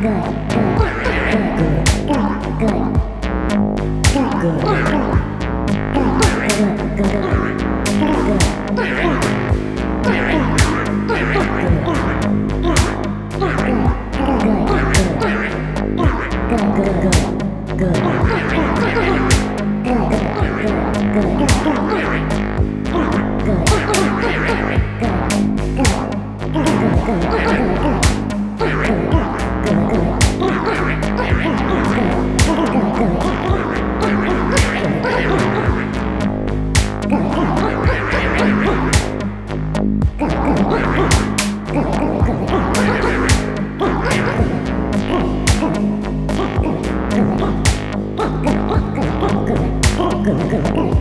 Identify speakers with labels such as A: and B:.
A: good, good,